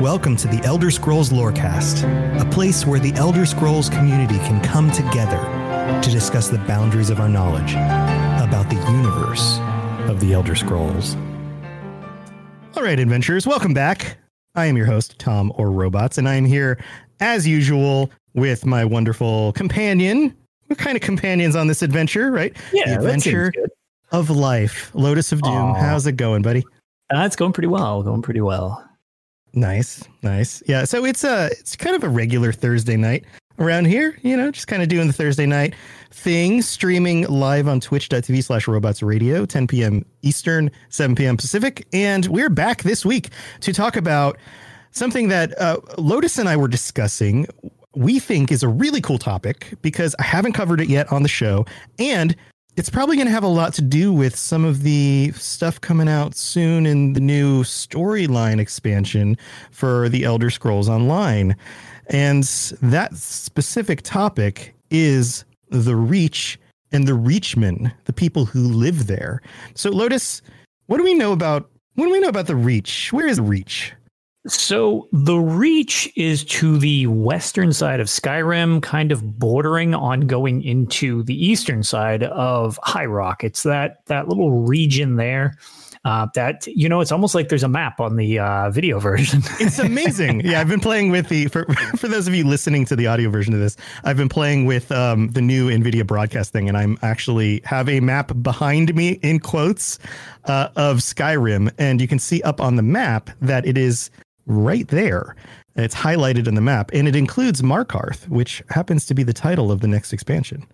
Welcome to the Elder Scrolls Lorecast, a place where the Elder Scrolls community can come together to discuss the boundaries of our knowledge about the universe of the Elder Scrolls. All right, adventurers, welcome back. I am your host, Tom or Robots, and I am here as usual with my wonderful companion. What kind of companions on this adventure, right? Yeah, the adventure of life, Lotus of Doom. Aw. How's it going, buddy? Uh, it's going pretty well. Going pretty well. Nice, nice. Yeah, so it's a it's kind of a regular Thursday night around here, you know, just kind of doing the Thursday night thing, streaming live on twitch.tv slash robots radio, 10 p.m. Eastern, 7 p.m. Pacific. And we're back this week to talk about something that uh, Lotus and I were discussing. We think is a really cool topic because I haven't covered it yet on the show. And it's probably going to have a lot to do with some of the stuff coming out soon in the new storyline expansion for the Elder Scrolls Online. And that specific topic is the Reach and the Reachmen, the people who live there. So, Lotus, what do we know about what do we know about the Reach? Where is Reach? So the reach is to the western side of Skyrim, kind of bordering on going into the eastern side of High Rock. It's that that little region there. Uh, that you know, it's almost like there's a map on the uh, video version. It's amazing. yeah, I've been playing with the for for those of you listening to the audio version of this, I've been playing with um, the new NVIDIA broadcast thing, and I'm actually have a map behind me in quotes uh, of Skyrim, and you can see up on the map that it is right there. It's highlighted in the map, and it includes Markarth, which happens to be the title of the next expansion.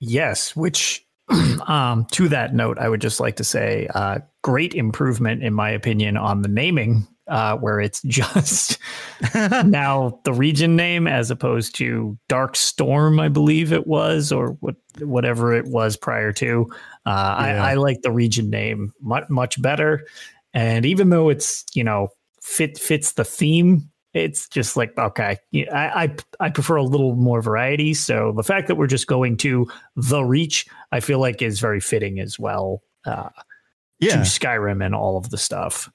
Yes, which um, to that note, I would just like to say, uh, great improvement in my opinion on the naming, uh, where it's just now the region name as opposed to Dark Storm, I believe it was, or what whatever it was prior to. Uh, Yeah. I, I like the region name much much better, and even though it's you know fit fits the theme. It's just like okay, I, I I prefer a little more variety. So the fact that we're just going to the Reach, I feel like is very fitting as well uh, to Yeah, Skyrim and all of the stuff.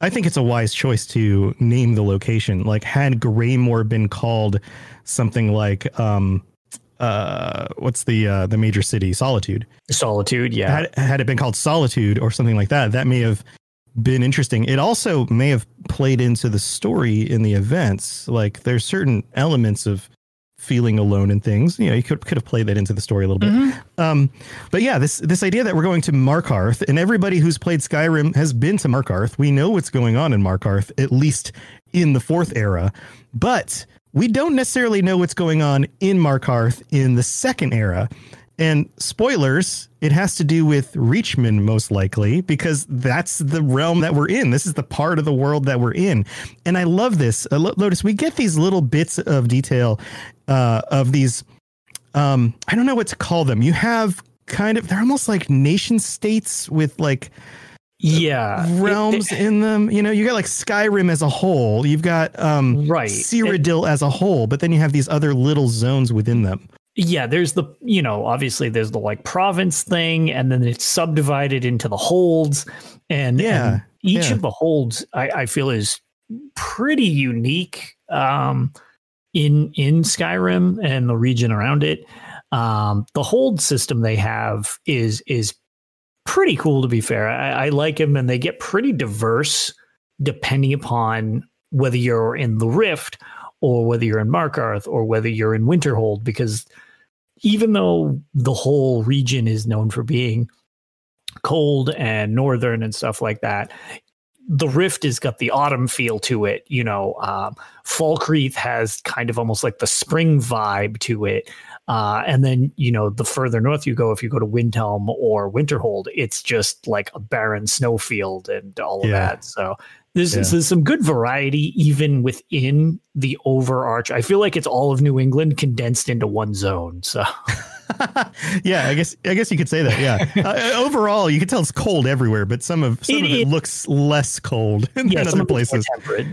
I think it's a wise choice to name the location. Like, had Greymoor been called something like, um, uh, what's the uh, the major city? Solitude. Solitude, yeah. Had had it been called Solitude or something like that, that may have been interesting. It also may have played into the story in the events. Like, there's certain elements of feeling alone and things. You know, you could could have played that into the story a little bit. Um, but yeah, this this idea that we're going to Markarth and everybody who's played Skyrim has been to Markarth. We know what's going on in Markarth, at least in the fourth era, but we don't necessarily know what's going on in Markarth in the second era. And spoilers, it has to do with Reachman most likely because that's the realm that we're in. This is the part of the world that we're in. And I love this. Uh, Lotus, we get these little bits of detail uh, of these um i don't know what to call them you have kind of they're almost like nation states with like yeah. Realms it- in them you know you got like skyrim as a whole you've got um Right. cyrodiil as a whole but then you have these other little zones within them yeah, there's the, you know, obviously there's the like province thing, and then it's subdivided into the holds. And, Yeah, and each yeah. of the holds, I, I feel, is pretty unique um, in in Skyrim and the region around it. Um, the hold system they have is is pretty cool to be fair. I, I like them, and they get pretty diverse depending upon whether you're in the Rift or whether you're in Markarth or whether you're in Winterhold, because even though the whole region is known for being cold and northern and stuff like that, the Rift has got the autumn feel to it. You know, um, Falkreath has kind of almost like the spring vibe to it. Uh, and then, you know, the further north you go, if you go to Windhelm or Winterhold, it's just like a barren snowfield and all of Yeah. that. So there's, Yeah. there's some good variety even within the overarch. I feel like it's all of New England condensed into one zone. So yeah, I guess I guess you could say that. Yeah. Uh, overall, you can tell it's cold everywhere, but some of some It- of it it- looks less cold than yeah, some other of it's more places. temperate.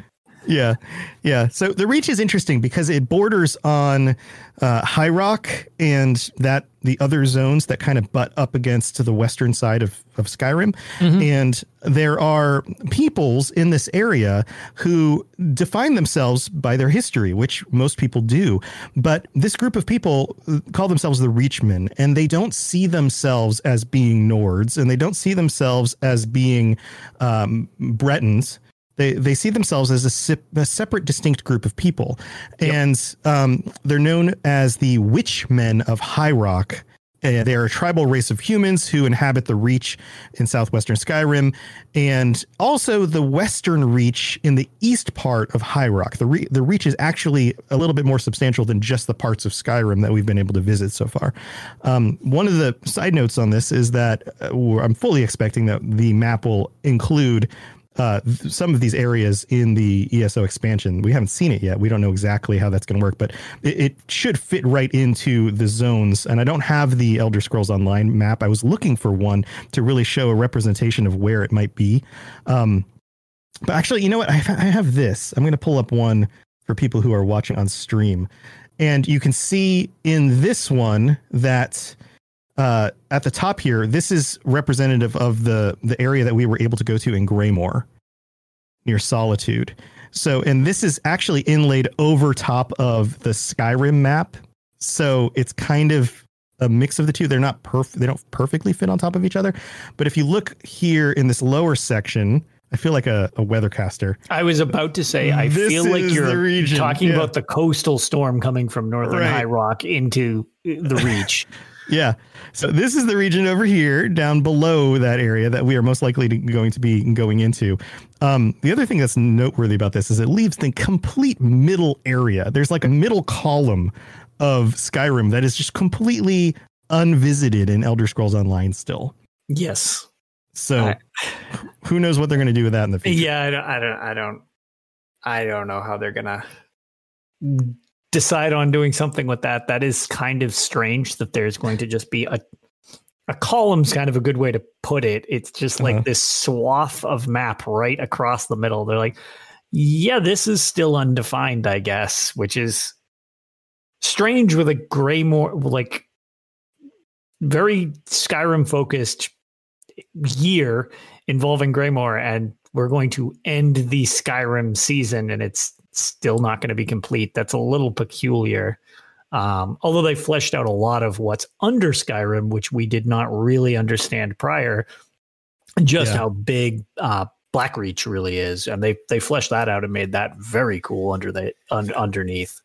Yeah, yeah. So the reach is interesting because it borders on uh, High Rock and that the other zones that kind of butt up against to the western side of of Skyrim, and there are peoples in this area who define themselves by their history, which most people do. But this group of people uh, call themselves the Reachmen, and they don't see themselves as being Nords, and they don't see themselves as being um, Bretons they they see themselves as a, a separate, distinct group of people, and um, they're known as the Witchmen of High Rock. Uh, they are a tribal race of humans who inhabit the Reach in southwestern Skyrim, and also the Western Reach in the east part of High Rock. The Re- the Reach is actually a little bit more substantial than just the parts of Skyrim that we've been able to visit so far. Um, one of the side notes on this is that uh, I'm fully expecting that the map will include uh, some of these areas in the ESO expansion. We haven't seen it yet. We don't know exactly how that's going to work, but it, it should fit right into the zones. And I don't have the Elder Scrolls Online map. I was looking for one to really show a representation of where it might be. Um, but actually, you know what? I, I have this. I'm going to pull up one for people who are watching on stream. And you can see in this one that uh, at the top here, this is representative of the the area that we were able to go to in Greymoor, near Solitude. So, and this is actually inlaid over top of the Skyrim map. So it's kind of a mix of the two. They're not perfect. They don't perfectly fit on top of each other. But if you look here in this lower section, I feel like a, a weathercaster. I was about to say, I This feel like you're talking yeah. about the coastal storm coming from northern Right. High Rock into the Reach. Yeah. So this is the region over here down below that area that we are most likely to, going to be going into. Um, the other thing that's noteworthy about this is it leaves the complete middle area. There's like a middle column of Skyrim that is just completely unvisited in Elder Scrolls Online still. yes. So I- who knows what they're going to do with that in the future? Yeah, I don't, I don't, I don't, I don't know how they're gonna decide on doing something with that. That is kind of strange that there's going to just be a a column's kind of a good way to put it. It's just like Uh-huh. this swath of map right across the middle. They're like, yeah, this is still undefined, I guess, which is strange with a Greymoor like very Skyrim focused year involving Greymoor, and we're going to end the Skyrim season, and it's still not going to be complete. That's a little peculiar. Um, although they fleshed out a lot of what's under Skyrim, which we did not really understand prior, just Yeah. how big uh, Blackreach really is, and they they fleshed that out and made that very cool under the un, underneath.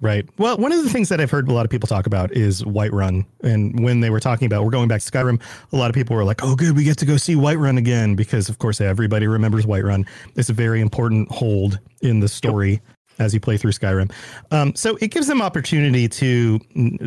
Right. Well, one of the things that I've heard a lot of people talk about is Whiterun. And when they were talking about we're going back to Skyrim, a lot of people were like, "Oh, good, we get to go see Whiterun again," because of course everybody remembers Whiterun. It's a very important hold in the story as you play through Skyrim. Um, so it gives them opportunity to.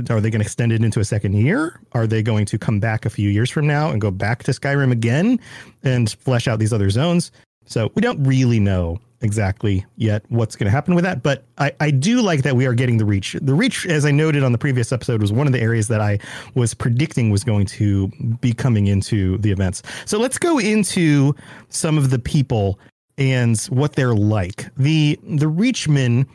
Are they going to extend it into a second year? Are they going to come back a few years from now and go back to Skyrim again and flesh out these other zones? So we don't really know exactly yet what's going to happen with that. But I, I do like that we are getting the reach. The reach, as I noted on the previous episode, was one of the areas that I was predicting was going to be coming into the events. So let's go into some of the people and what they're like. The the Reachmen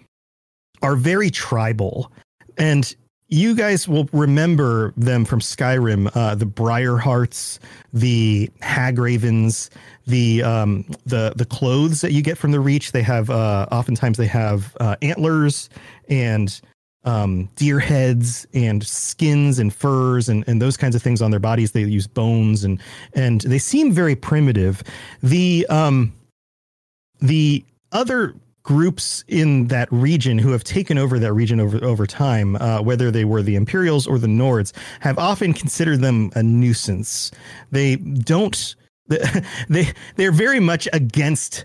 are very tribal. And you guys will remember them from Skyrim, uh, the Briarhearts, the Hagravens, the um, the the clothes that you get from the Reach. They have uh, oftentimes they have uh, antlers and um, deer heads and skins and furs and, and those kinds of things on their bodies. They use bones and and they seem very primitive. The um, the other groups in that region who have taken over that region over over time, uh, whether they were the Imperials or the Nords, have often considered them a nuisance. They don't. They they're very much against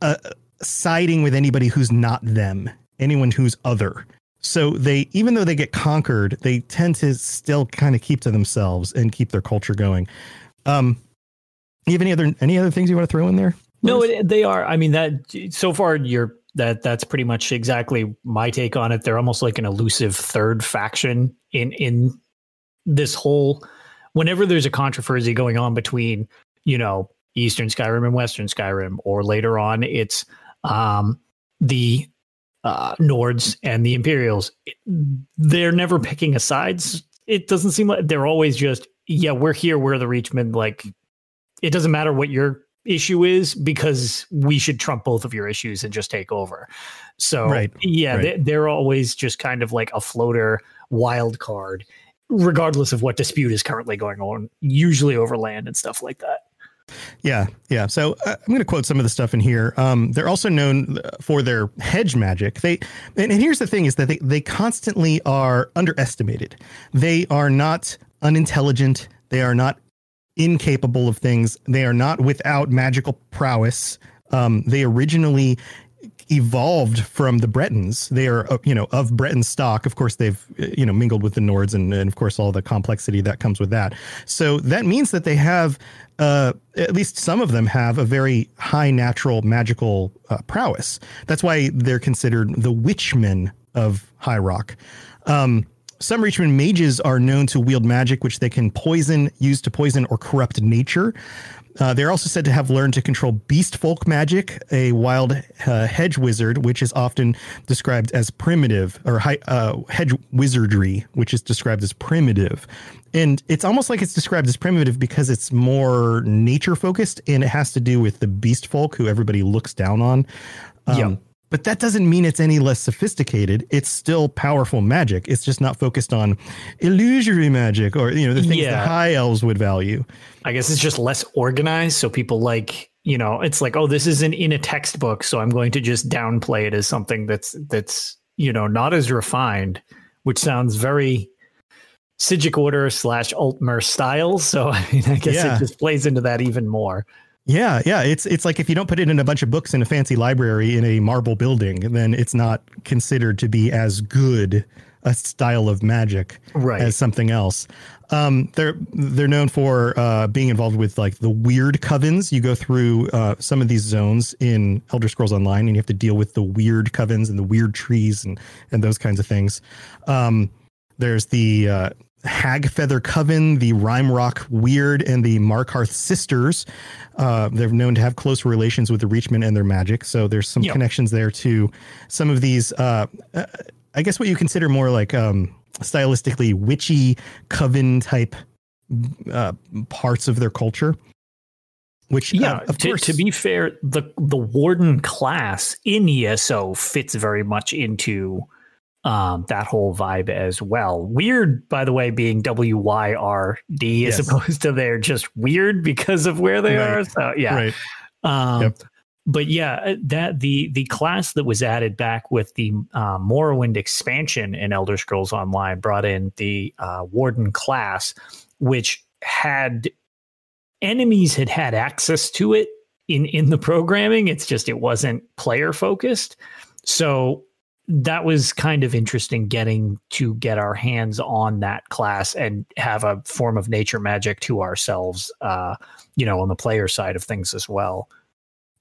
uh, siding with anybody who's not them, anyone who's other. so they even though they get conquered, they tend to still kind of keep to themselves and keep their culture going. Um, you have any other any other things you want to throw in there? No, it, they are. I mean that so far you're that that's pretty much exactly my take on it. They're almost like an elusive third faction in in this whole whenever there's a controversy going on between, you know, Eastern Skyrim and Western Skyrim, or later on it's um the uh, Nords and the Imperials. They're never picking a sides. It doesn't seem like they're always just, yeah, we're here, we're the Reachmen. Like, it doesn't matter what your issue is because we should trump both of your issues and just take over. So, Right, yeah, right. They, they're always just kind of like a floater wild card, regardless of what dispute is currently going on, usually over land and stuff like that. Yeah, yeah. So uh, I'm going to quote some of the stuff in here. Um, they're also known for their hedge magic. They and, and here's the thing: is that they they constantly are underestimated. They are not unintelligent. They are not incapable of things. They are not without magical prowess. Um, they originally evolved from the Bretons. They are, uh, you know, of Breton stock. Of course, they've, uh, you know, mingled with the Nords and, and of course, all the complexity that comes with that. So that means that they have, uh, at least some of them have a very high natural magical uh, prowess. That's why they're considered the witchmen of High Rock. Um, some Reachman mages are known to wield magic, which they can poison, use to poison or corrupt nature. Uh, they're also said to have learned to control beast folk magic, a wild uh, hedge wizard, which is often described as primitive, or hi, uh, hedge wizardry, which is described as primitive. And it's almost like it's described as primitive because it's more nature focused and it has to do with the beast folk who everybody looks down on. Um, Yeah. But that doesn't mean it's any less sophisticated. It's still powerful magic. It's just not focused on illusory magic or you know the things Yeah. that high elves would value. I guess it's just less organized. So people like, you know, it's like, oh, this isn't in a textbook, so I'm going to just downplay it as something that's that's you know not as refined, which sounds very Psijic Order slash Altmer style. So I mean, I guess Yeah. it just plays into that even more. Yeah, yeah. It's it's like if you don't put it in a bunch of books in a fancy library in a marble building, then it's not considered to be as good a style of magic Right. as something else. Um, they're they're known for uh, being involved with like the weird covens. You go through uh, some of these zones in Elder Scrolls Online, and you have to deal with the weird covens and the weird trees and and those kinds of things. Um, there's the uh, Hag Feather Coven, the Rimerock Wyrd, and the Markarth Sisters. Uh, they're known to have close relations with the Reachmen and their magic. So there's some Yep. connections there to some of these. Uh, uh, I guess what you consider more like um, stylistically witchy coven type uh, parts of their culture. Which, uh, Yeah, of to, course, to be fair, the the warden class in ESO fits very much into um, that whole vibe as well. Weird, by the way, being W Y R D as opposed to they're just weird because of where they Right. are. So yeah, right? um, Yep. But yeah, uh, that the the class that was added back with the uh, Morrowind expansion in Elder Scrolls Online brought in the uh, Warden class, which had enemies had had access to it in in the programming. It's just it wasn't player focused, so that was kind of interesting getting to get our hands on that class and have a form of nature magic to ourselves uh you know on the player side of things as well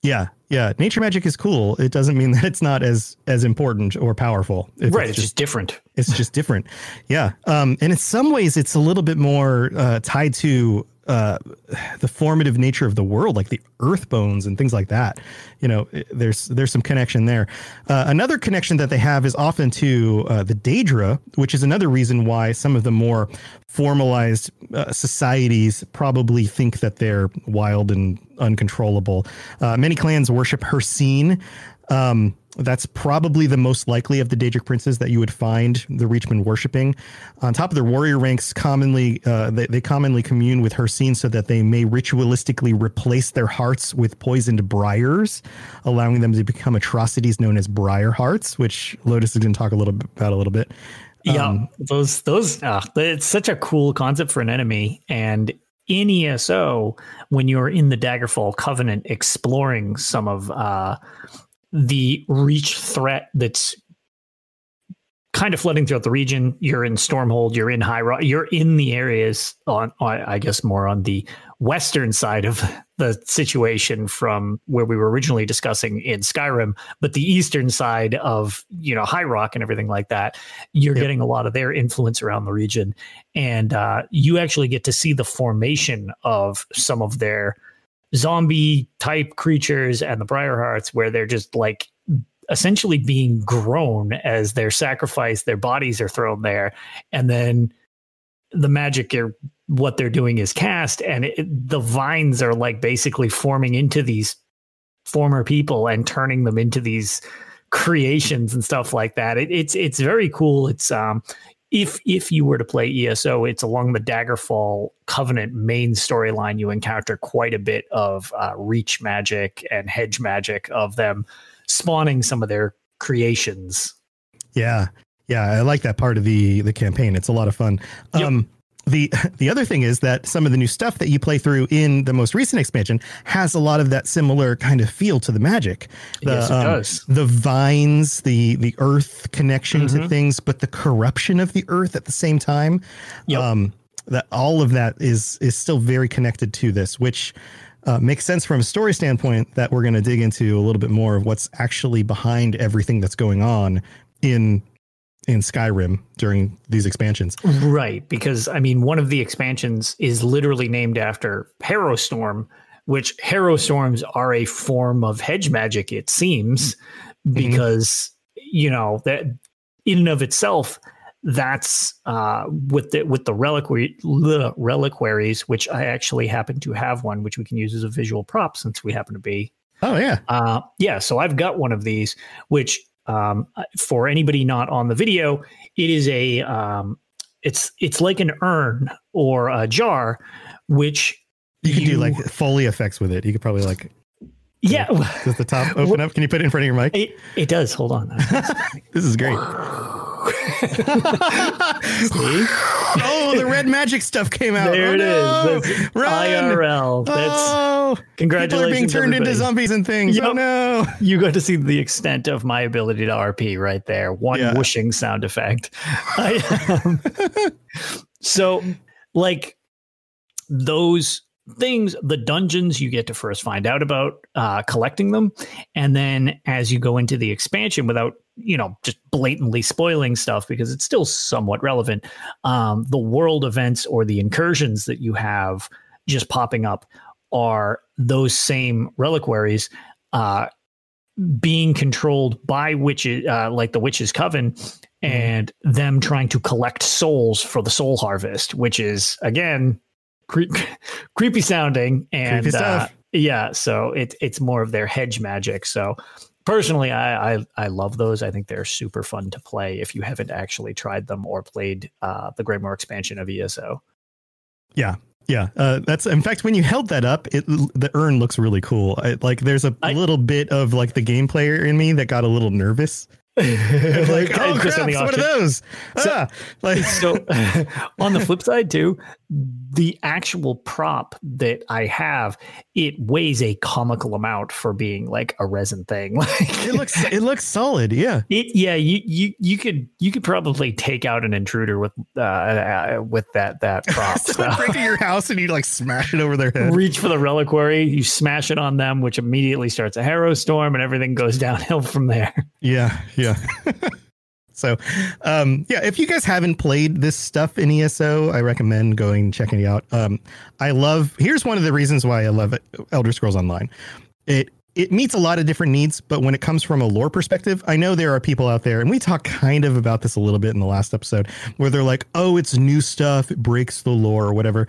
Yeah, yeah. Nature magic is cool. It doesn't mean that it's not as as important or powerful. It's, right it's it's just different it's just different yeah um and in some ways it's a little bit more uh tied to uh the formative nature of the world like the earth bones and things like that you know there's there's some connection there uh, another connection that they have is often to uh, the daedra which is another reason why some of the more formalized uh, societies probably think that they're wild and uncontrollable uh, many clans worship Hircine. Um, that's probably the most likely of the Daedric princes that you would find the Reachmen worshiping. On top of their warrior ranks, commonly uh, they, they commonly commune with Hircine so that they may ritualistically replace their hearts with poisoned briars, allowing them to become atrocities known as briar hearts, which Lotus is going to talk a little bit about a little bit. yeah Um, those those uh, it's such a cool concept for an enemy and in eso when you're in the daggerfall covenant exploring some of uh the reach threat that's kind of flooding throughout the region. You're in Stormhold, you're in High Rock, you're in the areas on, I guess, more on the western side of the situation from where we were originally discussing in Skyrim, but the eastern side of you know High Rock and everything like that, you're yep. getting a lot of their influence around the region, and uh, you actually get to see the formation of some of their zombie type creatures and the Briarhearts, where they're just like essentially being grown as they're sacrificed, their bodies are thrown there, and then the magic are what they're doing is cast, and it, the vines are like basically forming into these former people and turning them into these creations and stuff like that. It, it's it's very cool. It's um if if you were to play ESO, it's along the Daggerfall Covenant main storyline. You encounter quite a bit of uh, reach magic and hedge magic of them spawning some of their creations. Yeah, yeah, I like that part of the the campaign. It's a lot of fun. Yep. Um, the the other thing is that some of the new stuff that you play through in the most recent expansion has a lot of that similar kind of feel to the magic. The, yes, it um, does. The vines, the the earth connection mm-hmm. to things, but the corruption of the earth at the same time. Yep. Um, that all of that is is still very connected to this, which uh, makes sense from a story standpoint that we're going to dig into a little bit more of what's actually behind everything that's going on in in Skyrim during these expansions. Right, because I mean one of the expansions is literally named after Harrowstorm, which Harrowstorms are a form of hedge magic it seems mm-hmm. because you know that in and of itself that's uh, with the with the reliquary reliquaries, which I actually happen to have one, which we can use as a visual prop since we happen to be. Oh yeah, uh, yeah. So I've got one of these, which um, for anybody not on the video, it is a um, it's it's like an urn or a jar, which you can do like foley effects with it. You could probably like yeah. Does the top open up? Can you put it in front of your mic? It, it does. Hold on. this is great. oh, the red magic stuff came out. There oh, it no. is. Run. IRL. That's oh, congratulations. People are being turned everybody. into zombies and things. Yep. Oh no. You got to see the extent of my ability to RP right there. One yeah. whooshing sound effect. I, um, so like those things, the dungeons you get to first find out about uh, collecting them. And then as you go into the expansion without, you know, just blatantly spoiling stuff because it's still somewhat relevant, um, the world events or the incursions that you have just popping up are those same reliquaries uh, being controlled by witches, uh, like the witches' coven, mm-hmm. and them trying to collect souls for the soul harvest, which is again creep, creepy sounding and creepy uh, yeah, so it's it's more of their hedge magic. So personally, I, I, I love those. I think they're super fun to play if you haven't actually tried them or played uh, the Greymoor expansion of ESO. Yeah, yeah, uh, that's in fact when you held that up, it the urn looks really cool. I, like there's a I, little bit of like the game player in me that got a little nervous like, oh crap, one of those? So, ah, like so on the flip side too, the actual prop that I have, it weighs a comical amount for being like a resin thing. Like it looks it looks solid, yeah. It yeah, you you you could you could probably take out an intruder with uh, uh with that that prop. so. break into your house and you like smash it over their head. Reach for the reliquary, you smash it on them, which immediately starts a Harrowstorm and everything goes downhill from there. Yeah, yeah. so, um, yeah, if you guys haven't played this stuff in ESO, I recommend going checking it out. Um, I love. Here's one of the reasons why I love it, Elder Scrolls Online. It it meets a lot of different needs, but when it comes from a lore perspective, I know there are people out there, and we talked kind of about this a little bit in the last episode, where they're like, "Oh, it's new stuff; it breaks the lore or whatever."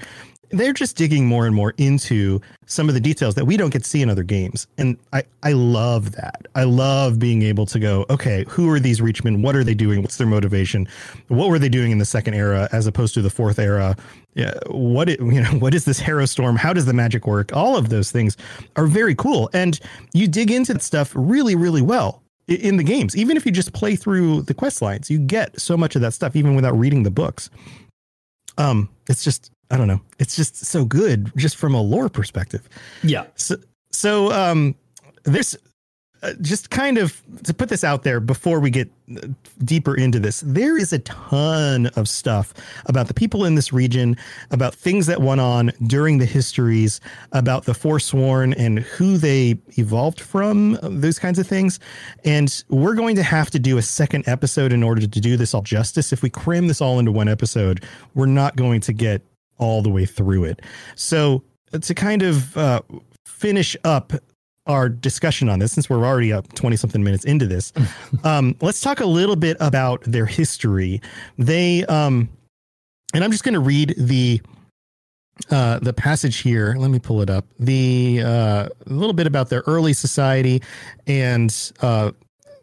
They're just digging more and more into some of the details that we don't get to see in other games. And I, I love that. I love being able to go, okay, who are these Reachmen? What are they doing? What's their motivation? What were they doing in the second era as opposed to the fourth era? Yeah, what it, you know, what is this Harrowstorm? How does the magic work? All of those things are very cool. And you dig into that stuff really, really well in the games. Even if you just play through the quest lines, you get so much of that stuff even without reading the books. Um, it's just I don't know. It's just so good, just from a lore perspective. Yeah. So, so um, there's uh, just kind of to put this out there before we get uh, deeper into this, there is a ton of stuff about the people in this region, about things that went on during the histories, about the Forsworn and who they evolved from, uh, those kinds of things. And we're going to have to do a second episode in order to do this all justice. If we cram this all into one episode, we're not going to get all the way through it. So to kind of uh, finish up our discussion on this, since we're already up 20 something minutes into this, um, let's talk a little bit about their history. They, um, and I'm just going to read the uh, the passage here. Let me pull it up. The uh, a little bit about their early society and uh,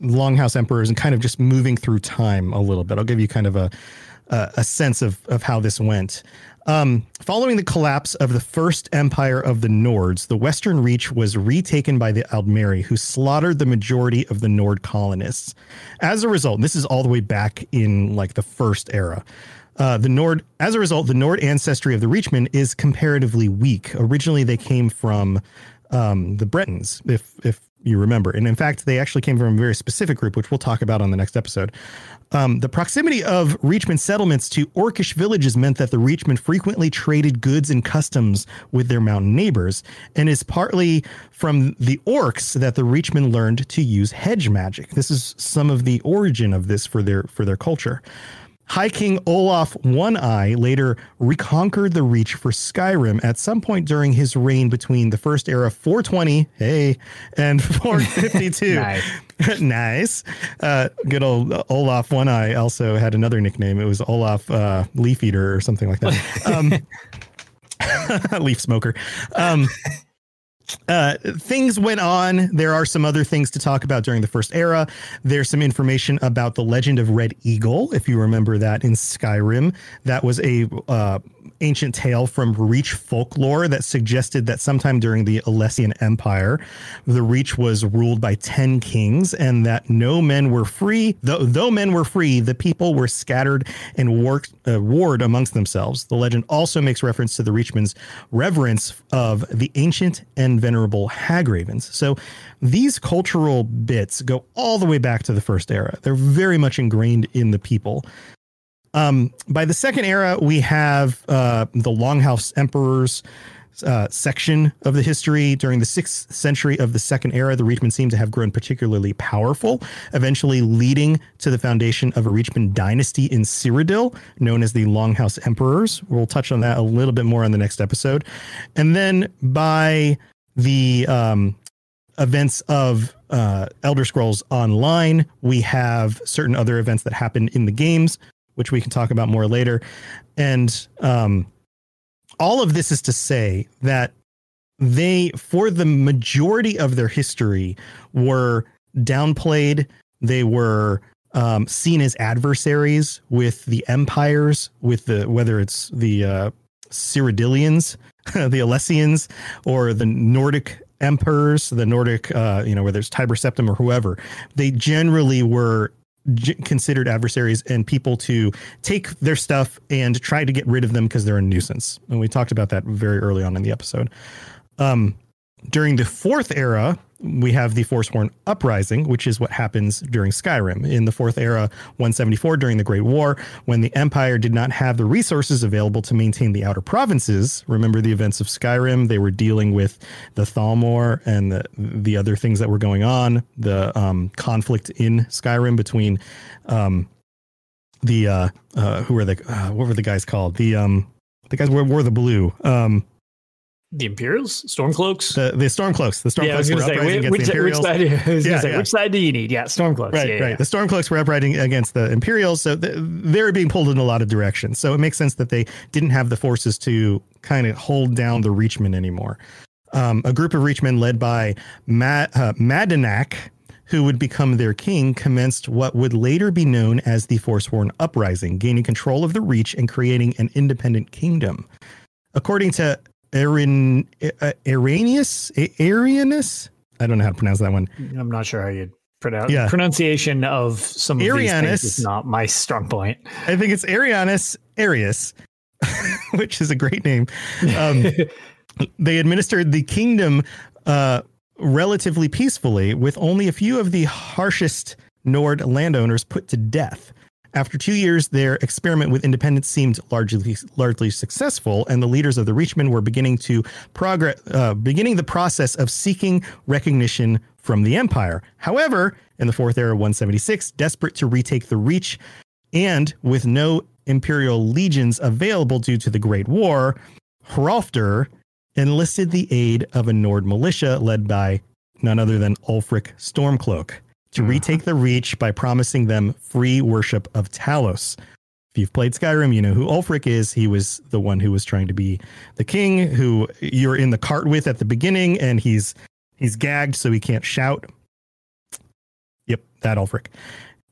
Longhouse emperors, and kind of just moving through time a little bit. I'll give you kind of a a, a sense of of how this went. Um, following the collapse of the first empire of the Nords, the Western Reach was retaken by the Aldmeri, who slaughtered the majority of the Nord colonists. As a result, this is all the way back in like the first era. Uh, the Nord, as a result, the Nord ancestry of the Reachmen is comparatively weak. Originally, they came from um, the Bretons, if if you remember, and in fact, they actually came from a very specific group, which we'll talk about on the next episode. Um, the proximity of Reachman settlements to Orcish villages meant that the Reachmen frequently traded goods and customs with their mountain neighbors, and is partly from the Orcs that the Reachmen learned to use hedge magic. This is some of the origin of this for their for their culture. High King Olaf One Eye later reconquered the Reach for Skyrim at some point during his reign between the first era 420, hey, and 452. Nice. nice. Uh, good old Olaf One Eye also had another nickname. It was Olaf uh, Leaf Eater or something like that. Um, leaf smoker. Um, uh, things went on. There are some other things to talk about during the first era. There's some information about the legend of Red Eagle, if you remember that in Skyrim. That was a uh, ancient tale from Reach folklore that suggested that sometime during the Alessian Empire, the Reach was ruled by ten kings, and that no men were free. Though, though men were free, the people were scattered and worked, uh, warred amongst themselves. The legend also makes reference to the Reachman's reverence of the ancient and venerable Hagravens. So these cultural bits go all the way back to the first era. They're very much ingrained in the people. Um, by the second era, we have uh, the Longhouse Emperors uh, section of the history. During the sixth century of the second era, the Reachmen seem to have grown particularly powerful, eventually leading to the foundation of a Reachman dynasty in Cyrodiil, known as the Longhouse Emperors. We'll touch on that a little bit more on the next episode. And then by the um, events of uh, Elder Scrolls Online, we have certain other events that happen in the games, which we can talk about more later. And um, all of this is to say that they, for the majority of their history, were downplayed. They were um, seen as adversaries with the empires, with the whether it's the uh, Cyrodiilians, the Alessians, or the Nordic emperors, the Nordic, uh, you know, whether it's Tiber Septim or whoever. They generally were g- considered adversaries and people to take their stuff and try to get rid of them because they're a nuisance. And we talked about that very early on in the episode. Um, during the fourth era, we have the Forsworn Uprising, which is what happens during Skyrim. In the fourth era, 174, during the Great War, when the Empire did not have the resources available to maintain the outer provinces. Remember the events of Skyrim? They were dealing with the Thalmor and the, the other things that were going on, the um, conflict in Skyrim between um, the, uh, uh, who were the, uh, what were the guys called? The, um, the guys wore, wore the blue. Um, The Imperials, Stormcloaks. the, the Stormcloaks. The Stormcloaks yeah, I was were going to say, which, against which, the which Imperials. side? Yeah, say, yeah. which side do you need? Yeah, Stormcloaks. Right, yeah, right. The Stormcloaks were uprising against the Imperials, so th- they're being pulled in a lot of directions. So it makes sense that they didn't have the forces to kind of hold down the Reachmen anymore. Um, a group of Reachmen led by Ma- uh, Madanach, who would become their king, commenced what would later be known as the Forsworn Uprising, gaining control of the Reach and creating an independent kingdom. According to Uh, Arrhenius, Arianus, I don't know how to pronounce that one. I'm not sure how you pronounce Yeah. pronunciation of some of these Arianus. is not my strong point. I think it's Arianus Arius, which is a great name. Um, they administered the kingdom uh, relatively peacefully, with only a few of the harshest Nord landowners put to death. After two years, their experiment with independence seemed largely largely successful, and the leaders of the Reachmen were beginning to progress, uh, beginning the process of seeking recognition from the Empire. However, in the Fourth Era 176, desperate to retake the Reach, and with no Imperial legions available due to the Great War, Hrolfdir enlisted the aid of a Nord militia led by none other than Ulfric Stormcloak to Mhm. retake the Reach by promising them free worship of Talos. If you've played Skyrim, you know who Ulfric is. He was the one who was trying to be the king, who you're in the cart with at the beginning, and he's he's gagged so he can't shout. Yep, that Ulfric.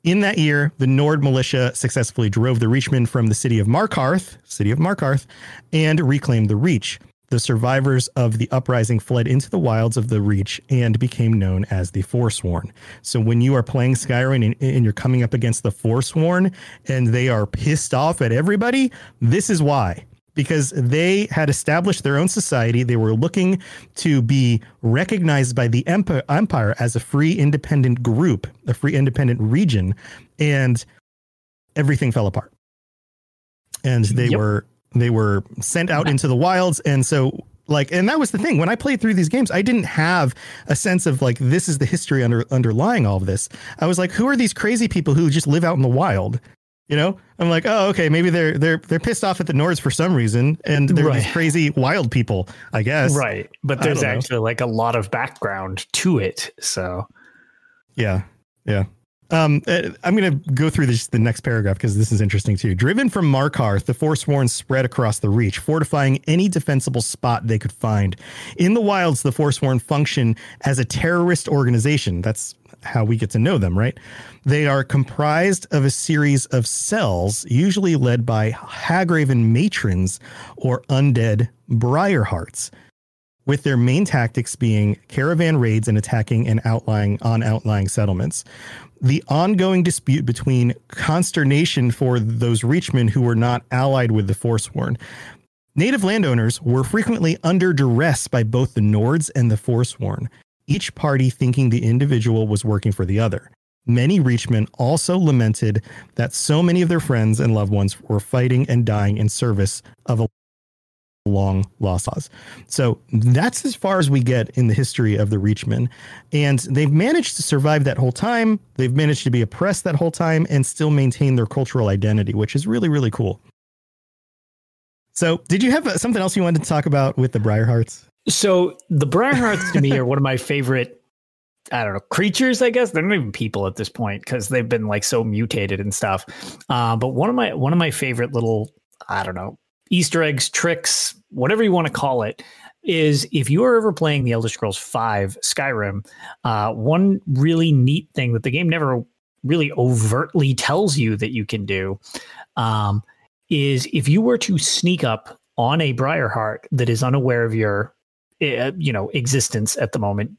In that year, the Nord militia successfully drove the Reachmen from the city of Markarth, city of Markarth, and reclaimed the Reach. The survivors of the uprising fled into the wilds of the Reach and became known as the Forsworn. So when you are playing Skyrim and, and you're coming up against the Forsworn and they are pissed off at everybody, this is why. Because they had established their own society. They were looking to be recognized by the empire as a free, independent group, a free, independent region, and everything fell apart. And they Yep. were they were sent out into the wilds, and so like, and that was the thing when I played through these games, I didn't have a sense of like this is the history under underlying all of this. I was like, who are these crazy people who just live out in the wild? You know, I'm like, oh, okay, maybe they're they're they're pissed off at the Nords for some reason, and they're these crazy wild people, I guess. Right. But there's don't know. actually like a lot of background to it. So Yeah, yeah. Um, uh, I'm going to go through this the next paragraph because this is interesting too. Driven from Markarth, the Forsworn spread across the Reach, fortifying any defensible spot they could find. In the wilds, the Forsworn function as a terrorist organization. That's how we get to know them, right? They are comprised of a series of cells, usually led by Hagraven matrons or undead Briarhearts with their main tactics being caravan raids and attacking and outlying on outlying settlements. The ongoing dispute between consternation for those Reachmen who were not allied with the Forsworn. Native landowners were frequently under duress by both the Nords and the Forsworn, each party thinking the individual was working for the other. Many Reachmen also lamented that so many of their friends and loved ones were fighting and dying in service of a long lost cause. So that's as far as we get in the history of the Reachmen. And they've managed to survive that whole time. They've managed to be oppressed that whole time and still maintain their cultural identity, which is really, really cool. So, did you have uh, something else you wanted to talk about with the Briarhearts? So the Briarhearts to me are one of my favorite. I don't know creatures. I guess they're not even people at this point because they've been like so mutated and stuff. Uh, but one of my one of my favorite little I don't know Easter eggs, tricks, whatever you want to call it, is if you are ever playing the Elder Scrolls Five Skyrim. Uh, one really neat thing that the game never really overtly tells you that you can do um, is if you were to sneak up on a Briarheart that is unaware of your uh, you know existence at the moment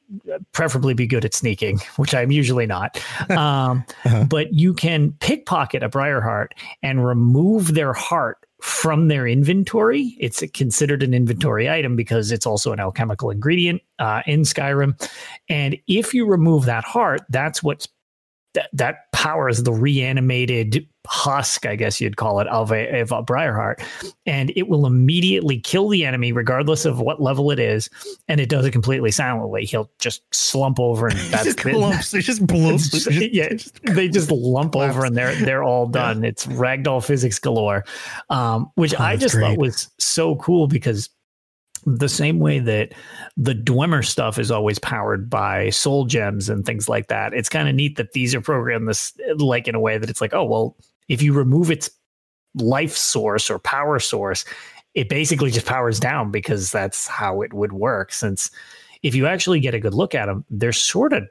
preferably be good at sneaking which i'm usually not um, Uh-huh. but you can pickpocket a briarheart and remove their heart from their inventory. It's considered an inventory item because it's also an alchemical ingredient uh, in skyrim. And if you remove that heart that's what's that, that powers the reanimated husk, I guess you'd call it, of a, of a Briarheart. And it will immediately kill the enemy, regardless of what level it is. And it does it completely silently. He'll just slump over and that's it. clumps. It just blows. It's- it just- yeah, just- they just lump collapse. over and they're they're all done. It's ragdoll physics galore, um, which Oh, I just thought was so cool because the same way that the Dwemer stuff is always powered by soul gems and things like that. It's kind of neat that these are programmed this like in a way that it's like, oh well, if you remove its life source or power source, it basically just powers down because that's how it would work. Since if you actually get a good look at them, they're sort of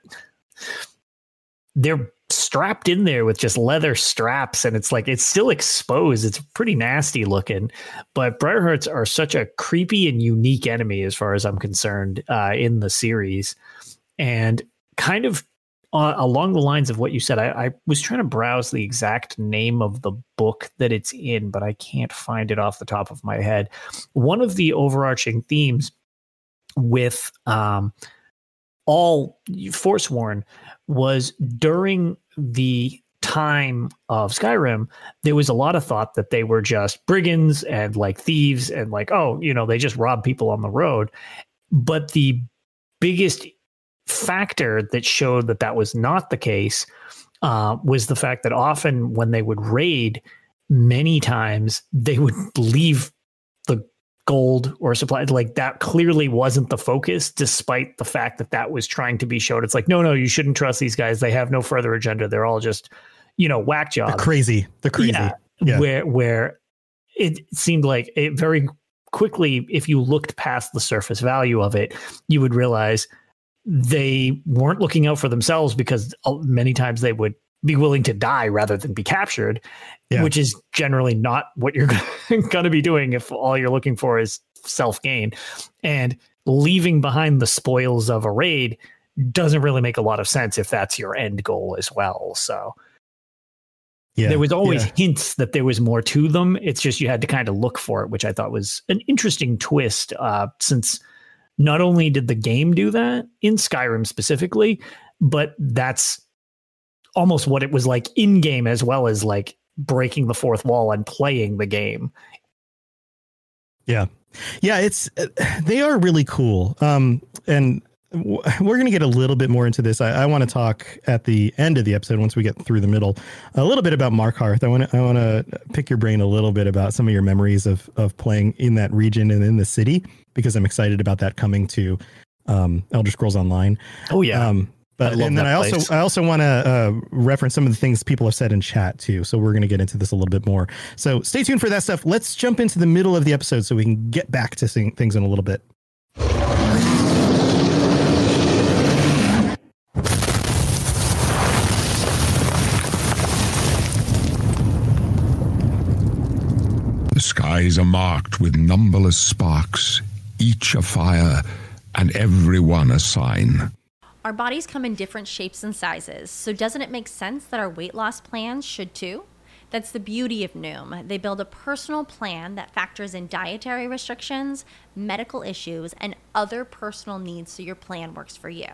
they're strapped in there with just leather straps and it's like it's still exposed it's pretty nasty looking but briarhearts are such a creepy and unique enemy as far as i'm concerned uh, in the series and kind of uh, along the lines of what you said I, I was trying to browse the exact name of the book that it's in but i can't find it off the top of my head one of the overarching themes with um, all Forsworn was during the time of Skyrim, there was a lot of thought that they were just brigands and like thieves and like, oh, you know, they just rob people on the road. But the biggest factor that showed that that was not the case uh, was the fact that often when they would raid, many times they would leave the gold or supply like that clearly wasn't the focus despite the fact that that was trying to be showed it's like no no you shouldn't trust these guys they have no further agenda they're all just you know whack jobs They're crazy. They're crazy. yeah, Yeah. where where it seemed like it very quickly if you looked past the surface value of it you would realize they weren't looking out for themselves because uh, many times they would be willing to die rather than be captured Yeah. which is generally not what you're going to be doing if all you're looking for is self gain and leaving behind the spoils of a raid doesn't really make a lot of sense if that's your end goal as well so Yeah. there was always Yeah. hints that there was more to them. It's just you had to kind of look for it, which I thought was an interesting twist. Uh, since not only did the game do that in Skyrim specifically, but that's almost what it was like in game as well as like breaking the fourth wall and playing the game. Yeah, Yeah, it's uh, they are really cool. Um, and we're going to get a little bit more into this. I, I want to talk at the end of the episode once we get through the middle a little bit about Markarth. I want to I want to pick your brain a little bit about some of your memories of of playing in that region and in the city because I'm excited about that coming to um, Elder Scrolls Online. Oh yeah. Um, but and then I also. I also want to uh, reference some of the things people have said in chat too. So we're going to get into this a little bit more. So stay tuned for that stuff. Let's jump into the middle of the episode so we can get back to seeing things in a little bit. Skies are marked with numberless sparks, each a fire, and every one a sign. Our bodies come in different shapes and sizes, so doesn't it make sense that our weight loss plans should too? That's the beauty of Noom. They build a personal plan that factors in dietary restrictions, medical issues, and other personal needs so your plan works for you.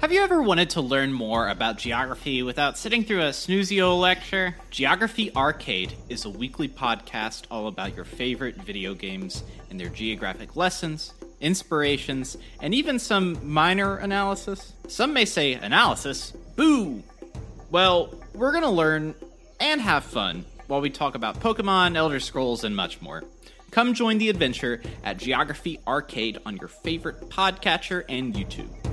Have you ever wanted to learn more about geography without sitting through a snoozio lecture? Geography Arcade is a weekly podcast all about your favorite video games and their geographic lessons, inspirations, and even some minor analysis. Some may say analysis. Boo! Well, we're gonna learn and have fun while we talk about Pokemon, Elder Scrolls, and much more. Come join the adventure at Geography Arcade on your favorite podcatcher and YouTube.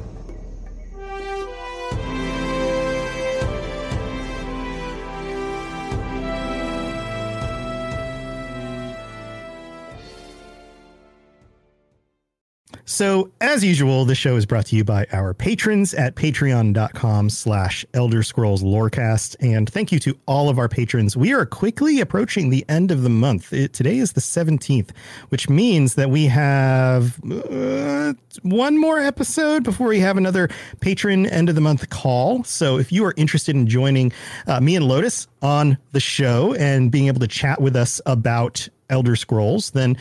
So, as usual, the show is brought to you by our patrons at patreon.com slash Elder Scrolls Lorecast. And thank you to all of our patrons. We are quickly approaching the end of the month. It, today is the 17th, which means that we have uh, one more episode before we have another patron end of the month call. So, if you are interested in joining uh, me and Lotus on the show and being able to chat with us about Elder Scrolls, then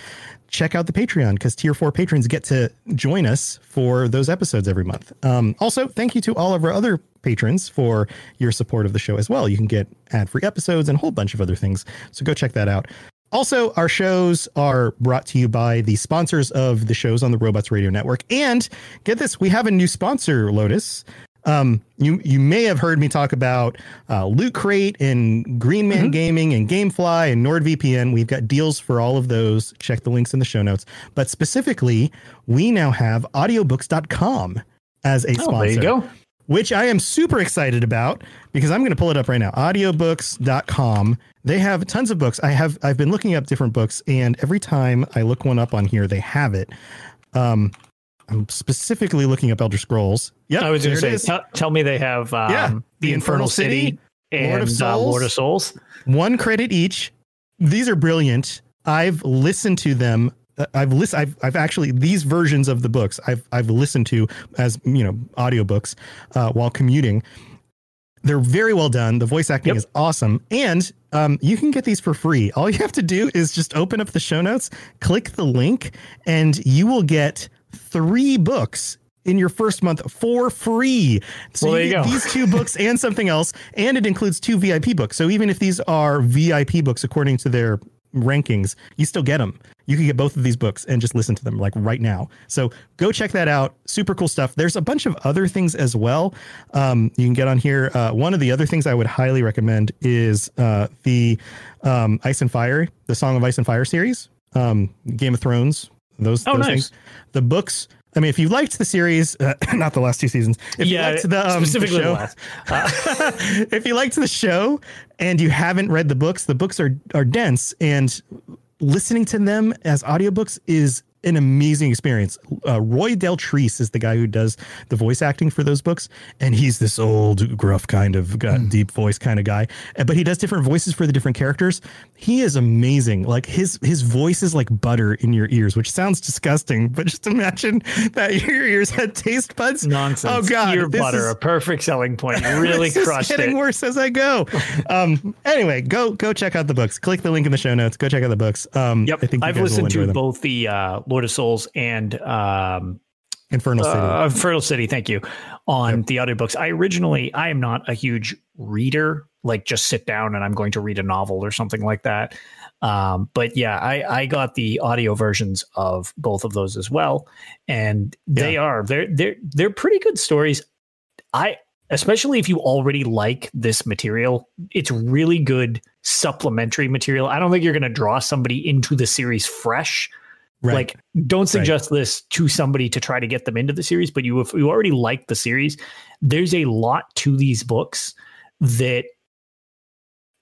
check out the Patreon because tier four patrons get to join us for those episodes every month. Um, also, thank you to all of our other patrons for your support of the show as well. You can get ad free episodes and a whole bunch of other things. So go check that out. Also, our shows are brought to you by the sponsors of the shows on the Robots Radio Network. And get this, we have a new sponsor, Lotus. Um, you you may have heard me talk about uh, Loot Crate and Green Man Gaming and GameFly and NordVPN. We've got deals for all of those. Check the links in the show notes. But specifically, we now have audiobooks.com as a Oh, sponsor there you go. which I am super excited about because I'm going to pull it up right now. Audiobooks.com. They have tons of books. I have I've been looking up different books, and every time I look one up on here, they have it. Um, I'm specifically looking up Elder Scrolls. Yeah, I was going to say, tell, me they have um, Yeah, the, Infernal City, and Lord of uh, Souls. Lord of Souls. one credit each. These are brilliant. I've listened to them. uh, I've listened. I've, I've actually these versions of the books I've I've listened to as you know audiobooks uh, while commuting. They're very well done. The voice acting Yep. is awesome, and um, you can get these for free. All you have to do is just open up the show notes, click the link, and you will get three books in your first month for free. So Well, you you get these two books and something else, and it includes two VIP books. So even if these are VIP books according to their rankings, you still get them. You can get both of these books and just listen to them like right now. So go check that out. Super cool stuff. There's a bunch of other things as well. Um, you can get on here. Uh, one of the other things I would highly recommend is uh, the um, Ice and Fire, the Song of Ice and Fire series, um, Game of Thrones. Those, Oh, those nice. things. The books. I mean, if you liked the series, uh, not the last two seasons, if yeah, you liked the, um, specifically the show, last. Uh, if you liked the show and you haven't read the books, the books are are dense and listening to them as audiobooks is an amazing experience. Uh, Roy Dotrice is the guy who does the voice acting for those books, and he's this old, gruff kind of got deep voice kind of guy. Uh, But he does different voices for the different characters. He is amazing. Like his his voice is like butter in your ears, which sounds disgusting. But just imagine that your ears had taste buds. nonsense. Oh God, Ear butter, is- a perfect selling point. You really this is getting it. worse as I go. Um, anyway, go go check out the books. Click the link in the show notes. Go check out the books. Um, Yep, I think I've listened to them. both the uh, Lord of Souls and um, Infernal City. uh, Fertile City. Thank you on the audiobooks. I originally, I am not a huge reader. Like, just sit down and I'm going to read a novel or something like that. Um, but yeah, I, I got the audio versions of both of those as well, and they are they're they're they're pretty good stories. I especially if you already like this material, it's really good supplementary material. I don't think you're going to draw somebody into the series fresh. Right. Like, don't suggest this to somebody to try to get them into the series. But you, if you already like the series, there's a lot to these books that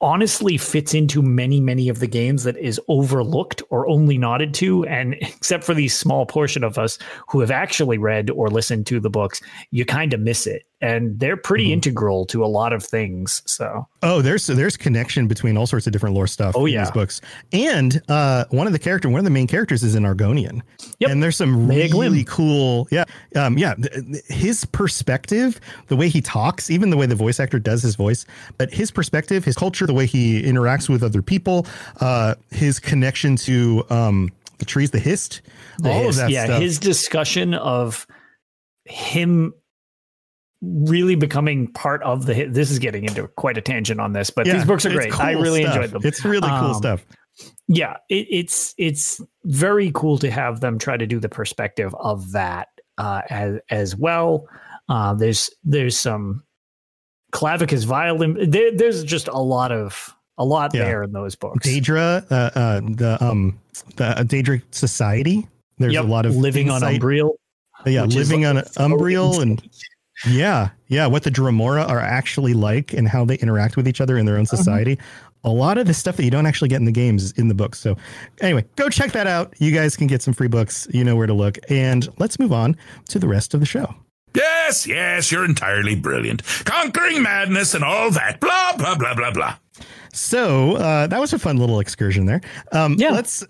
honestly fits into many many of the games that is overlooked or only nodded to and except for the small portion of us who have actually read or listened to the books you kind of miss it and they're pretty Mm-hmm. integral to a lot of things so Oh, there's there's connection between all sorts of different lore stuff Oh, in yeah. these books. And uh, one of the character, one of the main characters is an Argonian. Yep. And there's some Meg really cool, yeah, um, yeah. His perspective, the way he talks, even the way the voice actor does his voice, but his perspective, his culture, the way he interacts with other people, uh, his connection to um, the trees, the hist, all his, of that yeah stuff. his discussion of him really becoming part of the this is getting into quite a tangent on this but Yeah, these books are great i really stuff. enjoyed them It's really cool Um, stuff. yeah it, it's it's very cool to have them try to do the perspective of that uh as as well uh there's there's some Clavicus Vile in there, there's just a lot of a lot Yeah. there in those books Daedra, uh, uh, the um, the Daedric society. There's Yep, a lot of living on umbriel Yeah, living like on Umbriel and yeah, yeah, what the Dremora are actually like and how they interact with each other in their own uh-huh. society. A lot of the stuff that you don't actually get in the games is in the books. So anyway, go check that out. You guys can get some free books. You know where to look. And let's move on to the rest of the show. Yes, yes, you're entirely brilliant. Conquering madness and all that. Blah, blah, blah, blah, blah. So uh, that was a fun little excursion there. Um, Yeah. Let's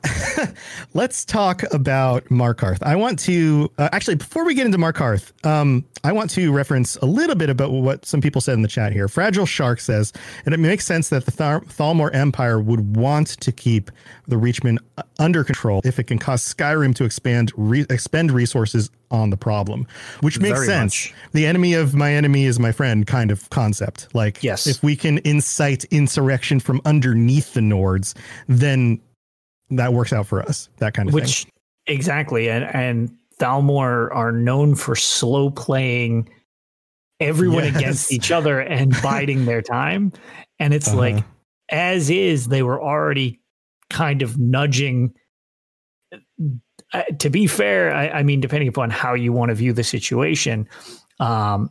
let's talk about Markarth. I want to uh, actually before we get into Markarth, um, I want to reference a little bit about what some people said in the chat here. Fragile Shark says, and it makes sense that the Thar- Thalmor Empire would want to keep the Reachmen uh, under control if it can cause Skyrim to expand re- expend resources on the problem, which makes Very sense. much. The enemy of my enemy is my friend kind of concept. Like, Yes. if we can incite insurrection from underneath the Nords, then that works out for us. That kind of thing. which exactly and and Thalmor are known for slow playing everyone Yes. against each other and biding their time. And it's Uh-huh. like, as is, they were already kind of nudging. Uh, to be fair, I, I mean, depending upon how you want to view the situation, um,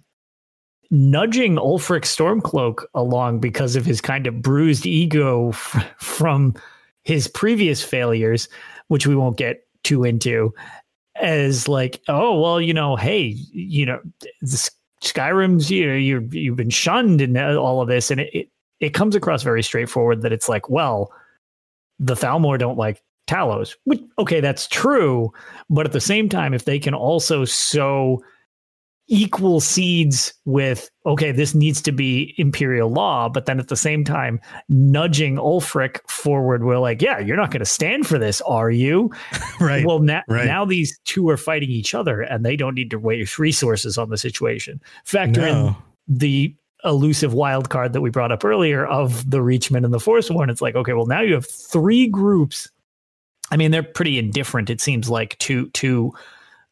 nudging Ulfric Stormcloak along because of his kind of bruised ego f- from his previous failures, which we won't get too into, as like, oh well, you know, hey, you know, the Skyrim's you know you you've been shunned and all of this, and it, it it comes across very straightforward that it's like, well, the Thalmor don't like Talos. Which, okay, that's true, but at the same time, if they can also sow equal seeds with okay this needs to be imperial law but then at the same time nudging ulfric forward we're like yeah you're not going to stand for this are you right. well now, right. now these two are fighting each other and they don't need to waste resources on the situation factor in the elusive wild card that we brought up earlier of the Reachman and the Forsworn. It's like, okay, well, now you have three groups. I mean, they're pretty indifferent, it seems like, to to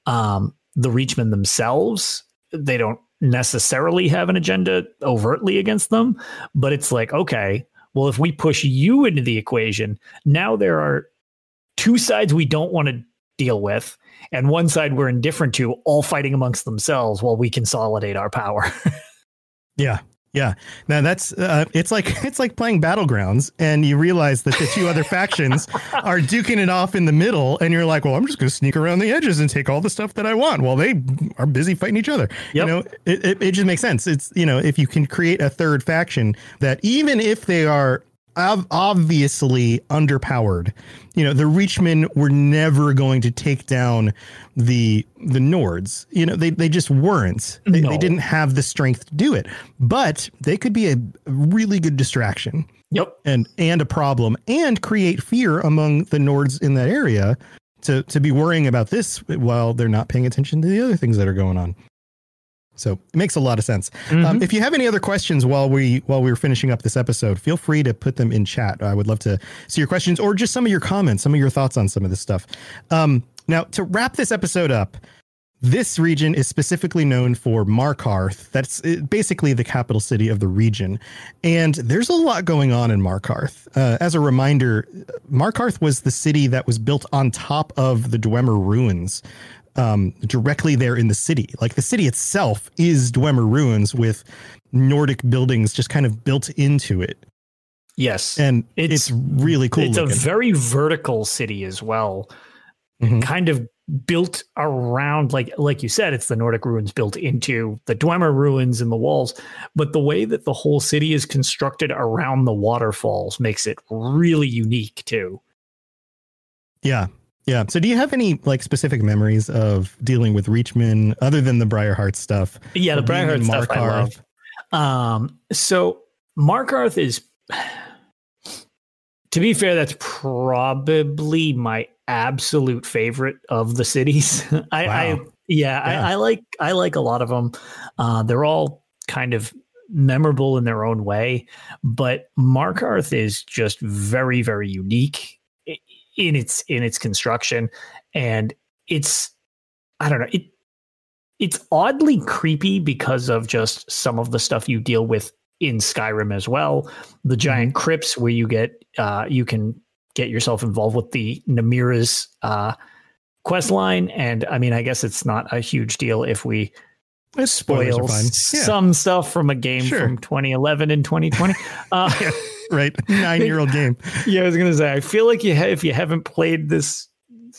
um, the Reachmen themselves. They don't necessarily have an agenda overtly against them, but it's like, okay, well, if we push you into the equation, now there are two sides we don't want to deal with, and one side we're indifferent to, all fighting amongst themselves while we consolidate our power. Yeah. Yeah. Now that's uh, it's like it's like playing battlegrounds and you realize that the two other factions are duking it off in the middle and you're like, "Well, I'm just going to sneak around the edges and take all the stuff that I want while they are busy fighting each other." You know, it, it it just makes sense. It's, you know, if you can create a third faction that even if they are obviously underpowered, you know, the Reachmen were never going to take down the the Nords. You know, they they just weren't. They, No. they didn't have the strength to do it. But they could be a really good distraction yep. and and a problem and create fear among the Nords in that area to to be worrying about this while they're not paying attention to the other things that are going on. So it makes a lot of sense. Um, if you have any other questions while we while we were finishing up this episode, feel free to put them in chat. I would love to see your questions or just some of your comments, some of your thoughts on some of this stuff. Um, now, to wrap this episode up, this region is specifically known for Markarth. That's uh, basically the capital city of the region. And there's a lot going on in Markarth. Uh, as a reminder, Markarth was the city that was built on top of the Dwemer ruins, um, directly there in the city. Like the city itself is Dwemer ruins with Nordic buildings just kind of built into it. Yes. And It's- it's, really cool. it's looking. a very vertical city as well. Mhm. Kind of built around like like you said, it's the Nordic ruins built into the Dwemer ruins and the walls. But the way that the whole city is constructed around the waterfalls makes it really unique too. Yeah. Yeah. So do you have any like specific memories of dealing with Reachman other than the Briarheart stuff? Yeah, the Briarheart stuff I love. Um, so Markarth is, to be fair, that's probably my absolute favorite of the cities. I, I yeah, Yeah. I, I like I like a lot of them. Uh, they're all kind of memorable in their own way, but Markarth is just very very unique in its in its construction, and it's I don't know it it's oddly creepy because of just some of the stuff you deal with in Skyrim as well. The giant crypts where you get uh, you can get yourself involved with the Namira's uh, quest line, and I mean, I guess it's not a huge deal if we spoil. Yeah. some stuff from a game Sure. from 2011 and 2020. Uh, right. Nine year old game. yeah, I was gonna say, I feel like you ha- if you haven't played this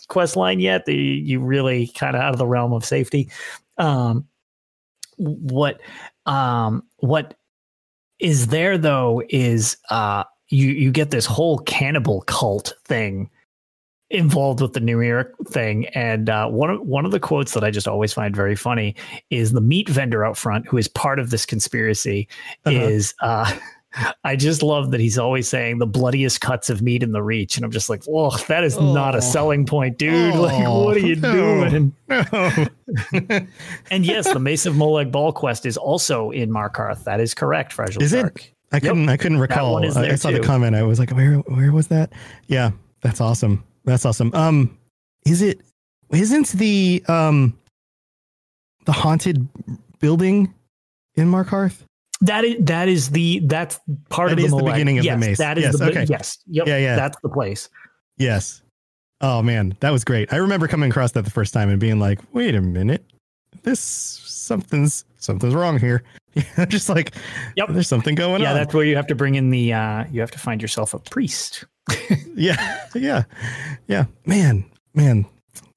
quest line yet, the, you really kind of out of the realm of safety. Um, what, um, what is there though is uh, you you get this whole cannibal cult thing involved with the Namira thing, and uh, one of one of the quotes that I just always find very funny is the meat vendor out front, who is part of this conspiracy, Uh-huh. is. Uh, I just love that he's always saying the bloodiest cuts of meat in the reach. And I'm just like, whoa, that is not Oh. a selling point, dude. like, Oh, what are you no. doing? No. And yes, the Mace of Molag Bal quest is also in Markarth. That is correct, Fragile Is it? I couldn't I couldn't recall. I, I saw the comment. I was like, where where was that? Yeah, that's awesome. That's awesome. Um is it isn't the um the haunted building in Markarth? That is that is the that's part That of is the beginning of the yes, maze. That is Yes, the okay. yes. Yep. Yeah, yeah. That's the place. Yes. Oh man, that was great. I remember coming across that the first time and being like, "Wait a minute, this something's something's wrong here." Just like, Yep. there's something going Yeah, on. Yeah, that's where you have to bring in the uh you have to find yourself a priest. yeah, yeah, yeah. Man, man,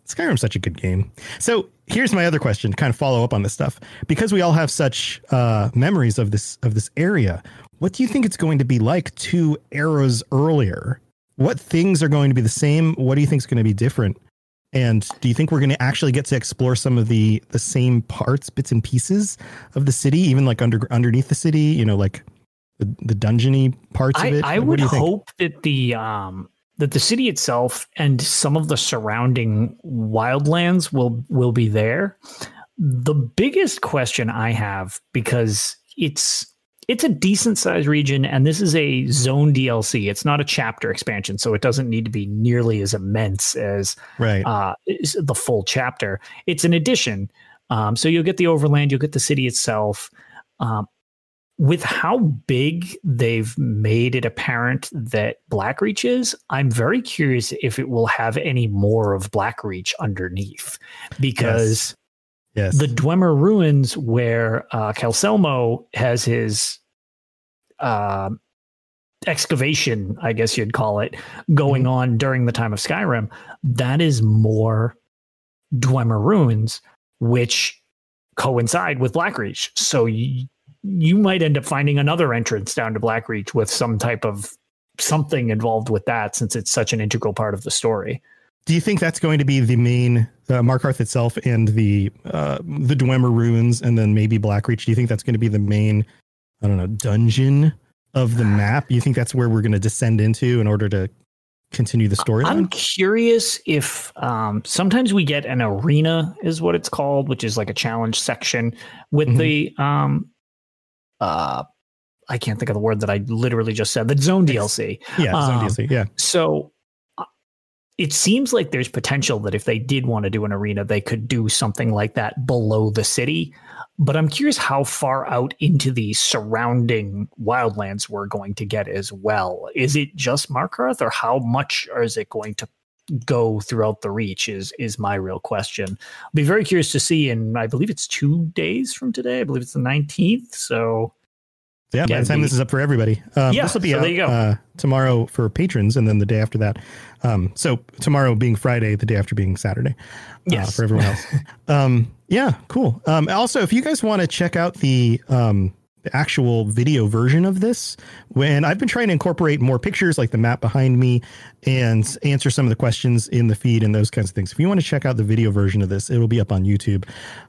Skyrim's such a good game. So here's my other question, to kind of follow up on this stuff, because we all have such uh, memories of this of this area. What do you think it's going to be like two eras earlier? What things are going to be the same? What do you think is going to be different? And do you think we're going to actually get to explore some of the the same parts, bits and pieces of the city, even like under underneath the city? You know, like the, the dungeony parts I, of it. I would do you think? hope that the um that the city itself and some of the surrounding wildlands will will be there. The biggest question I have because it's it's a decent sized region and this is a zone DLC. It's not a chapter expansion, so it doesn't need to be nearly as immense as right. uh, the full chapter. It's an addition. Um, so you'll get the overland, you'll get the city itself. Um, with how big they've made it apparent that Blackreach is, I'm very curious if it will have any more of Blackreach underneath, because yes. the Dwemer ruins where uh, Calselmo has his uh, excavation, I guess you'd call it, going on during the time of Skyrim, that is more Dwemer ruins, which coincide with Blackreach. So you, you might end up finding another entrance down to Blackreach with some type of something involved with that since it's such an integral part of the story. Do you think that's going to be the main uh, Markarth itself and the uh, the Dwemer ruins, and then maybe Blackreach? Do you think that's going to be the main, I don't know, dungeon of the map? You think that's where we're going to descend into in order to continue the storyline? I'm curious if um, sometimes we get an arena, is what it's called, which is like a challenge section with Mhm. the um, uh, I can't think of the word that I literally just said. The zone DLC. Yeah, Zone um, DLC. Yeah, So uh, it seems like there's potential that if they did want to do an arena, they could do something like that below the city. But I'm curious how far out into the surrounding wildlands we're going to get as well. Is it just Markarth, or how much is it going to go throughout the reach? Is is my real question. I'll be very curious to see. And I believe it's two days from today. I believe it's the 19th. So So yeah. By yeah, the time the- this is up for everybody, um, Yeah, this will be so out there you go. Uh, tomorrow for patrons, and then the day after that. Um, so tomorrow being Friday, the day after being Saturday. uh, Yes. for everyone else. um, yeah, cool. Um, also, if you guys want to check out the um, the actual video version of this, when I've been trying to incorporate more pictures, like the map behind me, and answer some of the questions in the feed and those kinds of things. If you want to check out the video version of this, it'll be up on YouTube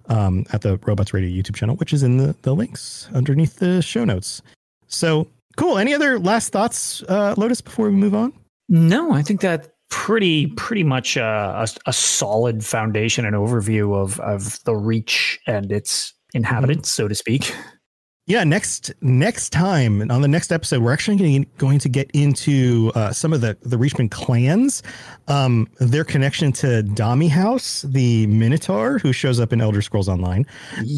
um, at the Robots Radio YouTube channel, which is in the the links underneath the show notes. So cool. Any other last thoughts, uh, Lotus, before we move on? No, I think that pretty pretty much uh, a, a solid foundation and overview of of the reach and its inhabitants, so to speak. Yeah, next next time on the next episode, we're actually going, going to get into uh, some of the the Reachman clans, um, their connection to Dami House, the Minotaur who shows up in Elder Scrolls Online,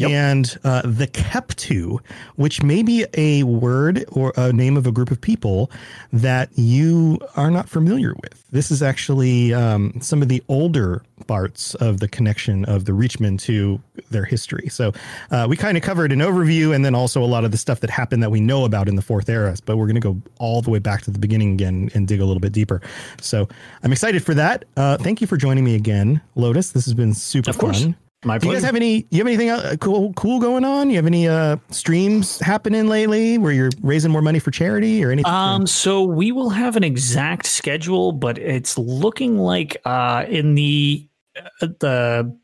and uh, the Keptu, which may be a word or a name of a group of people that you are not familiar with. This is actually um, some of the older parts of the connection of the Reachmen to their history. So uh, we kind of covered an overview and then also a lot of the stuff that happened that we know about in the fourth era. But we're going to go all the way back to the beginning again and dig a little bit deeper. So I'm excited for that. Uh, thank you for joining me again, Lotus. This has been super Of course. My Do you guys have any? You have anything uh, cool cool going on? You have any uh, streams happening lately where you're raising more money for charity or anything? Um, so we will have an exact schedule, but it's looking like uh, in the uh, the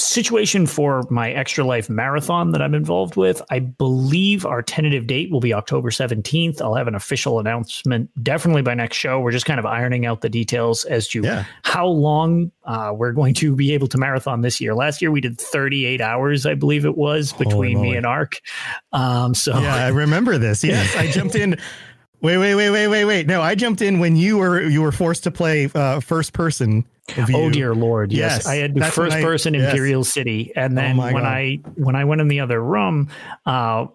situation for my extra life marathon that I'm involved with, I believe our tentative date will be October 17th. I'll have an official announcement definitely by next show. We're just kind of ironing out the details as to yeah. how long uh, we're going to be able to marathon this year. Last year we did 38 hours, I believe it was, between me and Ark. Um, so Yeah, I remember this. Yes, I jumped in. Wait, wait, wait, wait, wait, wait. No, I jumped in when you were you were forced to play uh, first person. view. Oh dear lord! Yes, Yes, I had first I- person yes. Imperial City, and then my when God. I when I went in the other room, uh,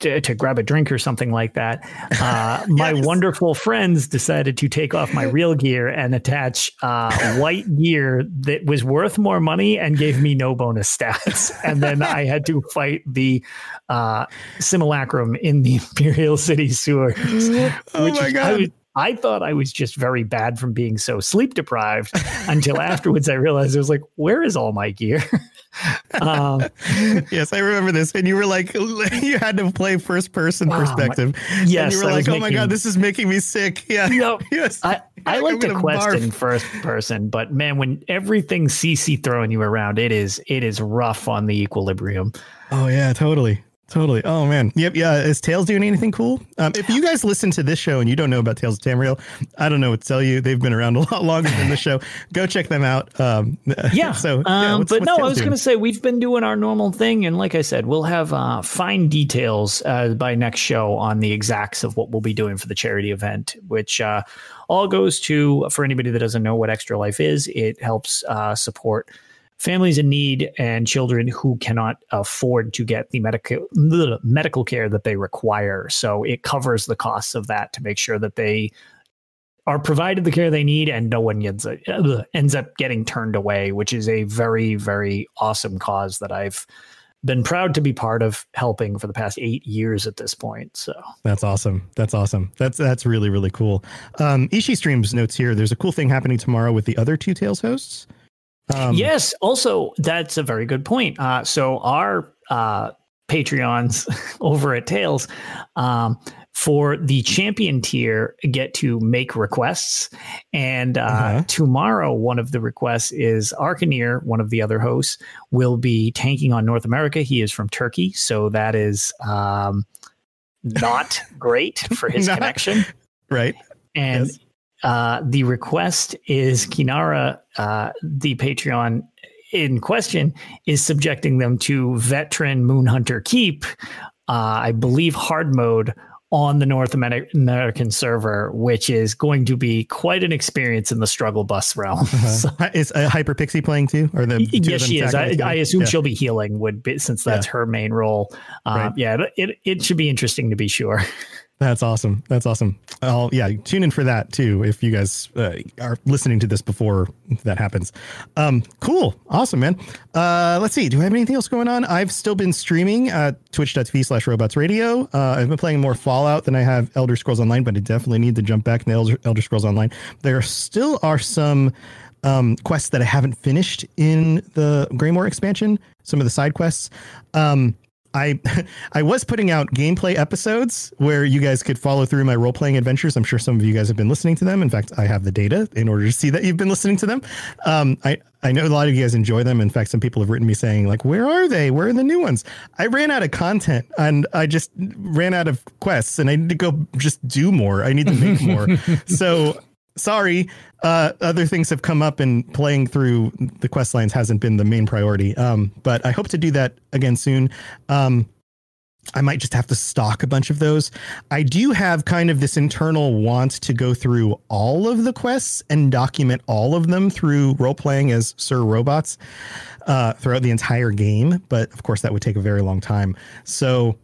to, to grab a drink or something like that, uh, my wonderful friends decided to take off my real gear and attach uh, white gear that was worth more money and gave me no bonus stats. And then I had to fight the uh, simulacrum in the Imperial City sewers. Oh my I, God. was, I thought I was just very bad from being so sleep deprived until afterwards I realized I was like, where is all my gear? um, yes, I remember this. And you were like, you had to play first person Oh, my- perspective. yes, and you were that like, oh my god, this is making me sick. Yeah. Yep. Yes. I, I like to gonna quest barf. in first person, but man, when everything's CC throwing you around, it is it is rough on the equilibrium. Oh yeah, totally. Totally. Oh man. Yep. Yeah. Is Tales doing anything cool? Um, if you guys listen to this show and you don't know about Tales of Tamriel, I don't know what to tell you. They've been around a lot longer than the show. Go check them out. Um, Yeah. so, yeah, um, but no, I was going to say we've been doing our normal thing, and like I said, we'll have uh, fine details uh, by next show on the exacts of what we'll be doing for the charity event, which uh, all goes to for anybody that doesn't know what Extra Life is. It helps uh, support families in need and children who cannot afford to get the medical medical care that they require. So it covers the costs of that to make sure that they are provided the care they need and no one ends up, ends up getting turned away, which is a very, very awesome cause that I've been proud to be part of helping for the past eight years at this point. So That's awesome. That's awesome. That's that's really really cool. Um, Ishi streams notes here. There's a cool thing happening tomorrow with the other two Tales hosts. Um, yes, also that's a very good point. Uh, so our uh, Patreons over at Tales um, for the champion tier get to make requests, and uh, Uh-huh. tomorrow one of the requests is Arcaneer, one of the other hosts, will be tanking on North America. He is from Turkey, so that is um, not great for his Not- connection. Right. And Yes. Uh, the request is Kinara, uh, the Patreon in question, is subjecting them to veteran Moonhunter Keep, uh, I believe hard mode on the North American server, which is going to be quite an experience in the struggle bus realm. So- Uh, is uh, Hyper Pixie playing too? Or the yes, she is. I. I assume Yeah. she'll be healing, would be since that's her main role. Um, Right. Yeah, it it should be interesting to be sure. That's awesome. That's awesome. I'll yeah, tune in for that too if you guys uh, are listening to this before that happens. Um, cool, awesome, man. Uh, let's see. Do I have anything else going on? I've still been streaming at twitch.tv slash robots radio. Uh, I've been playing more Fallout than I have Elder Scrolls Online, but I definitely need to jump back into Elder, Elder Scrolls Online. There still are some um, quests that I haven't finished in the Greymoor expansion. Some of the side quests. Um, I I was putting out gameplay episodes where you guys could follow through my role playing adventures. I'm sure some of you guys have been listening to them. In fact, I have the data in order to see that you've been listening to them. Um, I I know a lot of you guys enjoy them. In fact, some people have written me saying like, "Where are they? Where are the new ones?" I ran out of content and I just ran out of quests, and I need to go just do more. I need to make more. so sorry uh other things have come up and playing through the quest lines hasn't been the main priority um but i hope to do that again soon um I might just have to stock a bunch of those. I do have kind of this internal want to go through all of the quests and document all of them through role playing as Sir Robots uh, throughout the entire game. But of course, that would take a very long time. So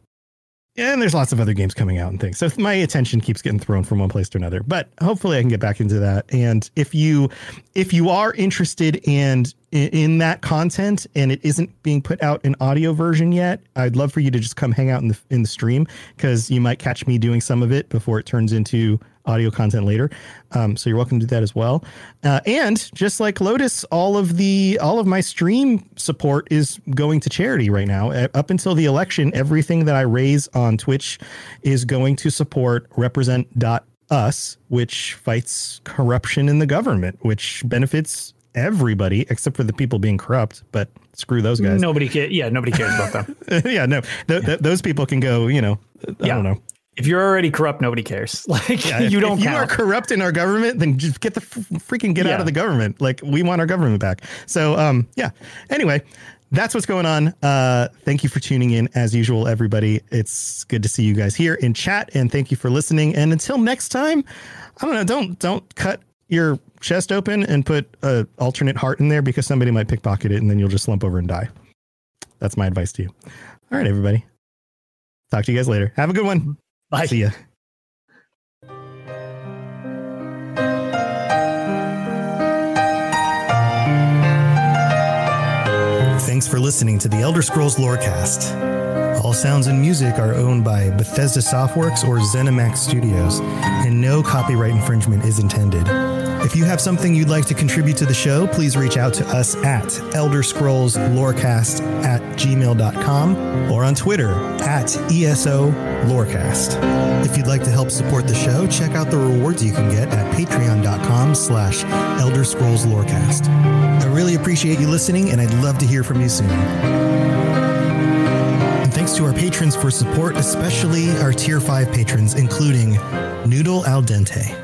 and there's lots of other games coming out and things. So my attention keeps getting thrown from one place to another. But hopefully I can get back into that. And if you if you are interested and in, in that content and it isn't being put out in audio version yet, I'd love for you to just come hang out in the in the stream because you might catch me doing some of it before it turns into audio content later. Um, so you're welcome to do that as well. Uh, and just like Lotus, all of the all of my stream support is going to charity right now. Uh, Up until the election, everything that I raise on Twitch is going to support represent.us, which fights corruption in the government, which benefits everybody except for the people being corrupt. But screw those guys. Nobody cares. Yeah, nobody cares about them. yeah, no, th- th- those people can go. You know, I Yeah. don't know. If you're already corrupt, nobody cares. Like Yeah, if- you don't If you count. are corrupt in our government, then just get the f- freaking get out of the government. Like we want our government back. So um, yeah. Anyway, that's what's going on. Uh, thank you for tuning in as usual, everybody. It's good to see you guys here in chat, and thank you for listening. And until next time, I don't know. Don't don't cut your chest open and put a alternate heart in there because somebody might pickpocket it, and then you'll just slump over and die. That's my advice to you. All right, everybody. Talk to you guys later. Have a good one. Bye. See ya. Thanks for listening to the Elder Scrolls Lorecast. All sounds and music are owned by Bethesda Softworks or ZeniMax Studios, and no copyright infringement is intended. If you have something you'd like to contribute to the show, please reach out to us at Elder Scrolls Lorecast at gmail.com or on Twitter at ESO Lorecast. If you'd like to help support the show, check out the rewards you can get at patreon.com slash Elder Scrolls Lorecast. I really appreciate you listening, and I'd love to hear from you soon. And thanks to our patrons for support, especially our Tier 5 patrons, including Noodle Al Dente.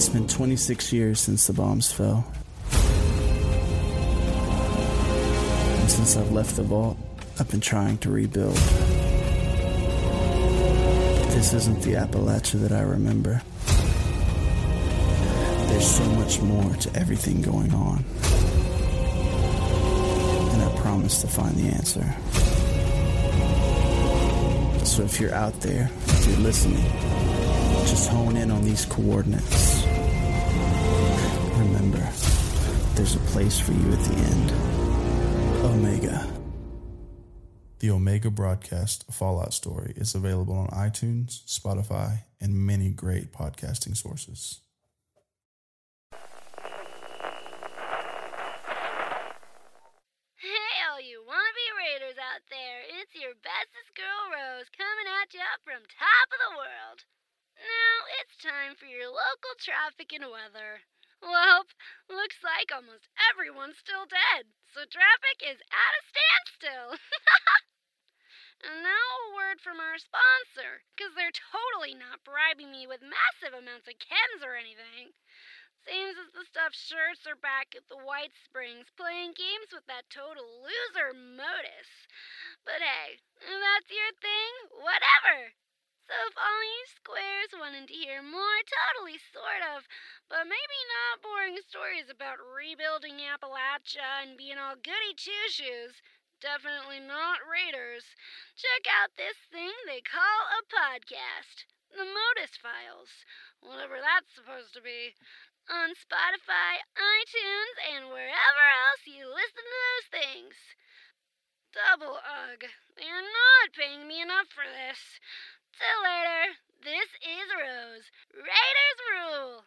It's been 26 years since the bombs fell. And since I've left the vault, I've been trying to rebuild. But this isn't the Appalachia that I remember. There's so much more to everything going on. And I promise to find the answer. So if you're out there, if you're listening, just hone in on these coordinates. There's a place for you at the end. Omega. The Omega Broadcast Fallout Story is available on iTunes, Spotify, and many great podcasting sources. Hey, all you wannabe raiders out there, it's your bestest girl Rose coming at ya from top of the world. Now it's time for your local traffic and weather. Well, looks like almost everyone's still dead, so traffic is at a standstill. and now a word from our sponsor, because they're totally not bribing me with massive amounts of chems or anything. Seems as the stuffed shirts are back at the White Springs playing games with that total loser Modus. But hey, if that's your thing, whatever. So if all you squares wanted to hear more totally sort of, but maybe not boring stories about rebuilding Appalachia and being all goody two shoes, definitely not raiders, check out this thing they call a podcast. The Modus Files. Whatever that's supposed to be on Spotify, iTunes, and wherever else you listen to those things. Double ugh. They are not paying me enough for this. See you later. This is Rose. Raiders rule.